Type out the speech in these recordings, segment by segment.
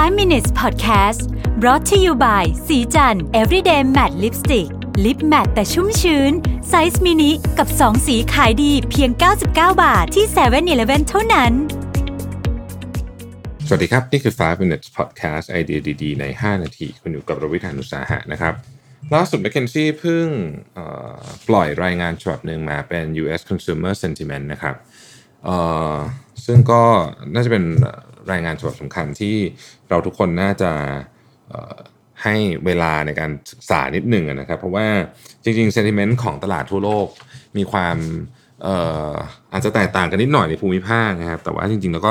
5 minutes podcast brought to you by ศรีจันทร์ everyday matte lipstick lip matte แต่ชุ่มชื้น ไซส์มินิกับ 2 สีขายดีเพียง 99 บาทที่7 e เ e ่ e อเท่านั้น สวัสดีครับ นี่คือ 5 minutes podcast ไอเดียดีๆ ใน 5 นาที คุณอยู่กับรวิศ หาญอุตสาหะนะครับ ล่าสุด McKinsey เพิ่งปล่อยรายงานฉบับหนึ่งมาเป็น US Consumer Sentiment นะครับซึ่งก็น่าจะเป็น รายงานฉบับสำคัญที่เราทุกคนน่าจะให้เวลาในการศึกษานิดหนึ่งนะครับ เพราะว่าจริงๆ sentiment ของตลาดทั่วโลกมีความอาจจะแตกต่างกันนิดหน่อยในภูมิภาคนะครับ แต่ว่าจริงๆ แล้วก็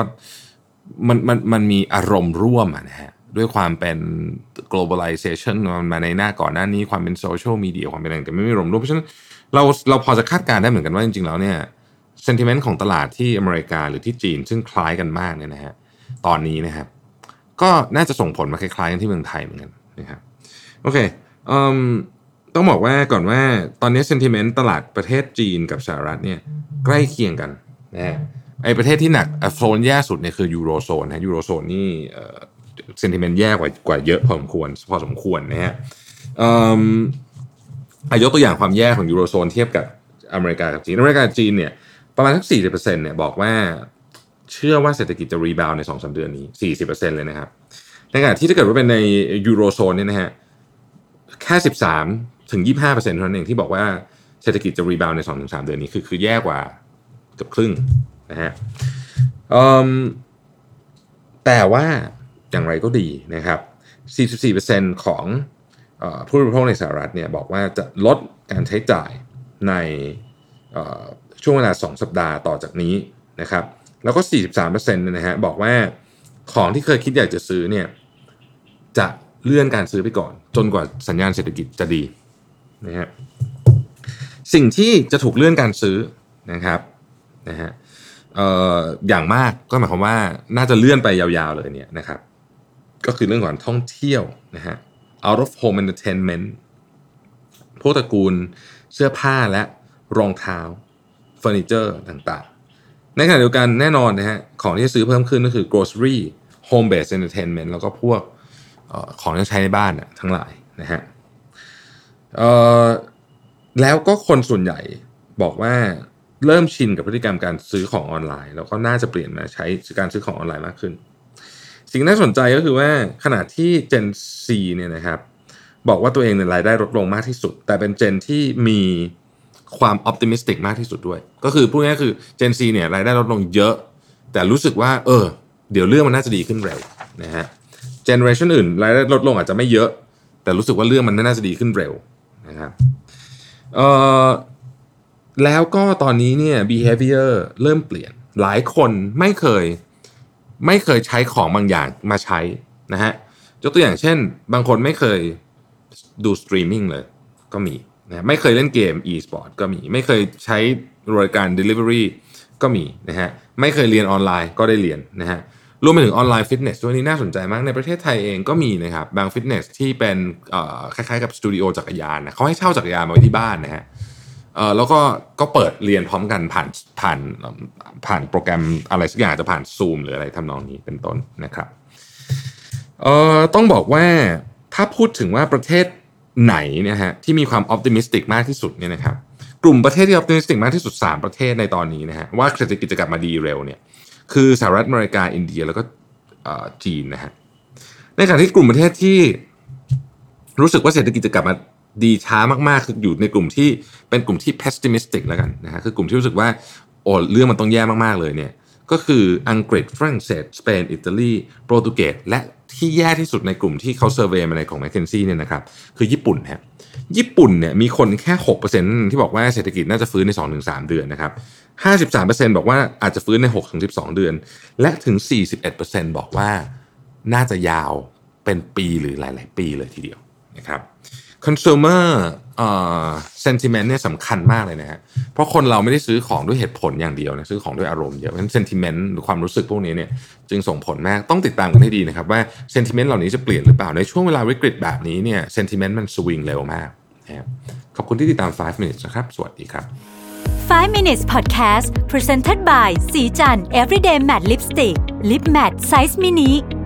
มันมันมันมีอารมณ์ร่วมนะฮะด้วยความเป็น globalization มันมาในหน้าก่อนหน้านี้ความเป็น social media ความเป็นอะไรแต่ไม่มีอารมณ์ร่วมเพราะฉะนั้นเราเราพอจะคาดการณ์ได้เหมือนกันว่าจริงๆ แล้วเนี่ย sentiment ของตลาดที่อเมริกาหรือที่จีนซึ่งคล้ายกันมากเนี่ยนะฮะ ตอนนี้นะครับ ก็น่าจะส่งผลมาคล้ายๆกันที่เมืองไทยเหมือนกันนะครับโอเคเอิ่มต้องบอกว่าก่อนว่าตอนนี้ sentiment ตลาดประเทศจีนกับสหรัฐเนี่ยใกล้เคียงกันนะฮะไอประเทศที่หนักโซนแย่สุดเนี่ยคือยูโรโซนนะยูโรโซนนี่ sentiment แย่กว่ากว่าเยอะพอสมควรพอสมควรนะฮะเอิ่มอายกตัวอย่างความแย่ของยูโรโซนเทียบกับอเมริกากับจีนอเมริกากับจีนเนี่ยประมาณสักสี่สิบเปอร์เซ็นต์เนี่ยบอกว่า เชื่อว่าเศรษฐกิจจะ rebound ในสองสามเดือนนี้ 40%เลยนะครับ ในขณะที่ถ้าเกิดว่าเป็นในยูโรโซนเนี่ยนะฮะแค่ 13 ถึง 25%เท่านั้นเองที่บอกว่าเศรษฐกิจจะ rebound ใน 2-3ถึงเดือนนี้คือคือแย่กว่าเกือบครึ่งนะฮะแต่ว่าอย่างไรก็ดีนะครับ 44%ของผู้บริโภคในสหรัฐเนี่ยบอกว่าจะลดการใช้จ่ายในช่วงเวลา 2 สัปดาห์ต่อจากนี้นะครับ แล้วก็ 43%เนี่ยนะฮะบอกว่าของที่เคยคิดอยากจะซื้อเนี่ยจะเลื่อนการซื้อไปก่อน จนกว่าสัญญาณเศรษฐกิจจะดีนะฮะสิ่งที่จะถูกเลื่อนการซื้อนะครับนะฮะเอ่ออย่างมากก็หมายความว่าน่าจะเลื่อนไปยาวๆเลยเนี่ยนะครับก็คือเรื่องของท่องเที่ยวนะฮะ out of home entertainment พวกตระกูลเสื้อผ้าและรองเท้าเฟอร์นิเจอร์ต่างๆ ในขณะเดียวกันแน่นอนนะฮะของที่ซื้อเพิ่มขึ้นก็คือ grocery home based entertainment แล้วก็พวกของที่ใช้ในบ้านน่ะทั้งหลายนะฮะแล้วก็คนส่วนใหญ่บอกว่าเริ่มชินกับพฤติกรรมการซื้อของออนไลน์ แล้วก็น่าจะเปลี่ยนมาใช้การซื้อของออนไลน์มากขึ้น สิ่งน่าสนใจก็คือว่าขณะที่ Gen C เนี่ยนะครับบอกว่าตัวเองเนี่ยรายได้ลดลงมากที่สุด แต่เป็น Gen ที่มี ความออ t ติมิสติกมากที่สุดด้วย ก็คือพูดง่ายๆคือ Gen C เนี่ยรายได้ลดลงเยอะ แต่รู้สึกว่า เออ เดี๋ยวเรื่องมันน่าจะดีขึ้นเร็วนะฮะเจเนอเรชันอื่นรายได้ลดลงอาจจะไม่เยอะ แต่รู้สึกว่าเรื่องมันน่าจะดีขึ้นเร็วนะครับเอ่อแล้วก็ตอนนี้เนี่ย behavior เริ่มเปลี่ยนหลายคนไม่เคยไม่เคยใช้ของบางอย่างมาใช้นะฮะยกตัวอย่างเช่น บางคนไม่เคยดูสตรีมมิ่งเลยก็มี นะไม่เคยเล่นเกม e-sport ก็มี ไม่เคยใช้บริการ delivery ก็มีนะฮะไม่เคยเรียนออนไลน์ก็ได้เรียนนะฮะรวมไปถึงออนไลน์ฟิตเนสด้วยนี่น่าสนใจมากในประเทศไทยเองก็มีนะครับบางฟิตเนสที่เป็นคล้ายๆกับสตูดิโอจักรยานนะเขาให้เช่าจักรยานมาไว้ที่บ้านนะฮะแล้วก็ก็เปิดเรียนพร้อมกันผ่านผ่านผ่านโปรแกรมอะไรสักอย่างจะผ่านซูมหรืออะไรทำนองนี้เป็นต้นนะครับต้องบอกว่าถ้าพูดถึงว่าประเทศ ไหนเนี่ยฮะที่มีความออ t ติมิสติกมากที่สุดเนี่ยนะครับกลุ่มประเทศที่ออ t ติมิสติกมากที่สุด 3 ประเทศในตอนนี้นะฮะว่าเศรษฐกิจจะกลับมาดีเร็วเนี่ยคือสหรัฐอเมริกาอินเดียแล้วก็จีนนะฮะในขณะที่กลุ่มประเทศที่รู้สึกว่าเศรษฐกิจจะกลับมาดีช้ามากๆคืออยู่ในกลุ่มที่เป็นกลุ่มที่ pessimistic แล้วกันนะฮะคือกลุ่มที่รู้สึกว่าโอ้เรื่องมันต้องแย่มากๆเลยเนี่ยก็คืออังกฤษฝรั่งเศสสเปนอิตาลีโปรตุเกสและ ที่แย่ที่สุดในกลุ่มที่เขาเซอร์เวยมาในของ m c k เคนซี่เนี่ยนะครับคือญี่ปุ่นฮะญี่ปุ่นเนี่ยมีคนแค่ 6%ที่บอกว่าเศรษฐกิจน่าจะฟื้นใน 2-3 เดือนนะครับ 53%บอกว่าอาจจะฟื้นใน 6-12 เดือน และถึง 41%บอกว่าน่าจะยาวเป็นปีหรือหลาย ๆ ปีเลยทีเดียวนะครับ consumer uh, sentiment เนี่ยสำคัญมากเลยนะฮะเพราะคนเราไม่ได้ซื้อของด้วยเหตุผลอย่างเดียวนะซื้อของด้วยอารมณ์เยอะเพราะฉะนั้น sentiment หรือความรู้สึกพวกนี้เนี่ยจึงส่งผลมากต้องติดตามกันให้ดีนะครับว่า sentiment เหล่านี้จะเปลี่ยนหรือเปล่าในช่วงเวลาวิกฤตแบบนี้เนี่ย sentiment มันสวิงเร็วมากนะครับขอบคุณที่ติดตาม 5 minutes นะครับ สวัสดีครับ 5 minutes podcast presented by สีจัน everyday matte lipstick lip matte size mini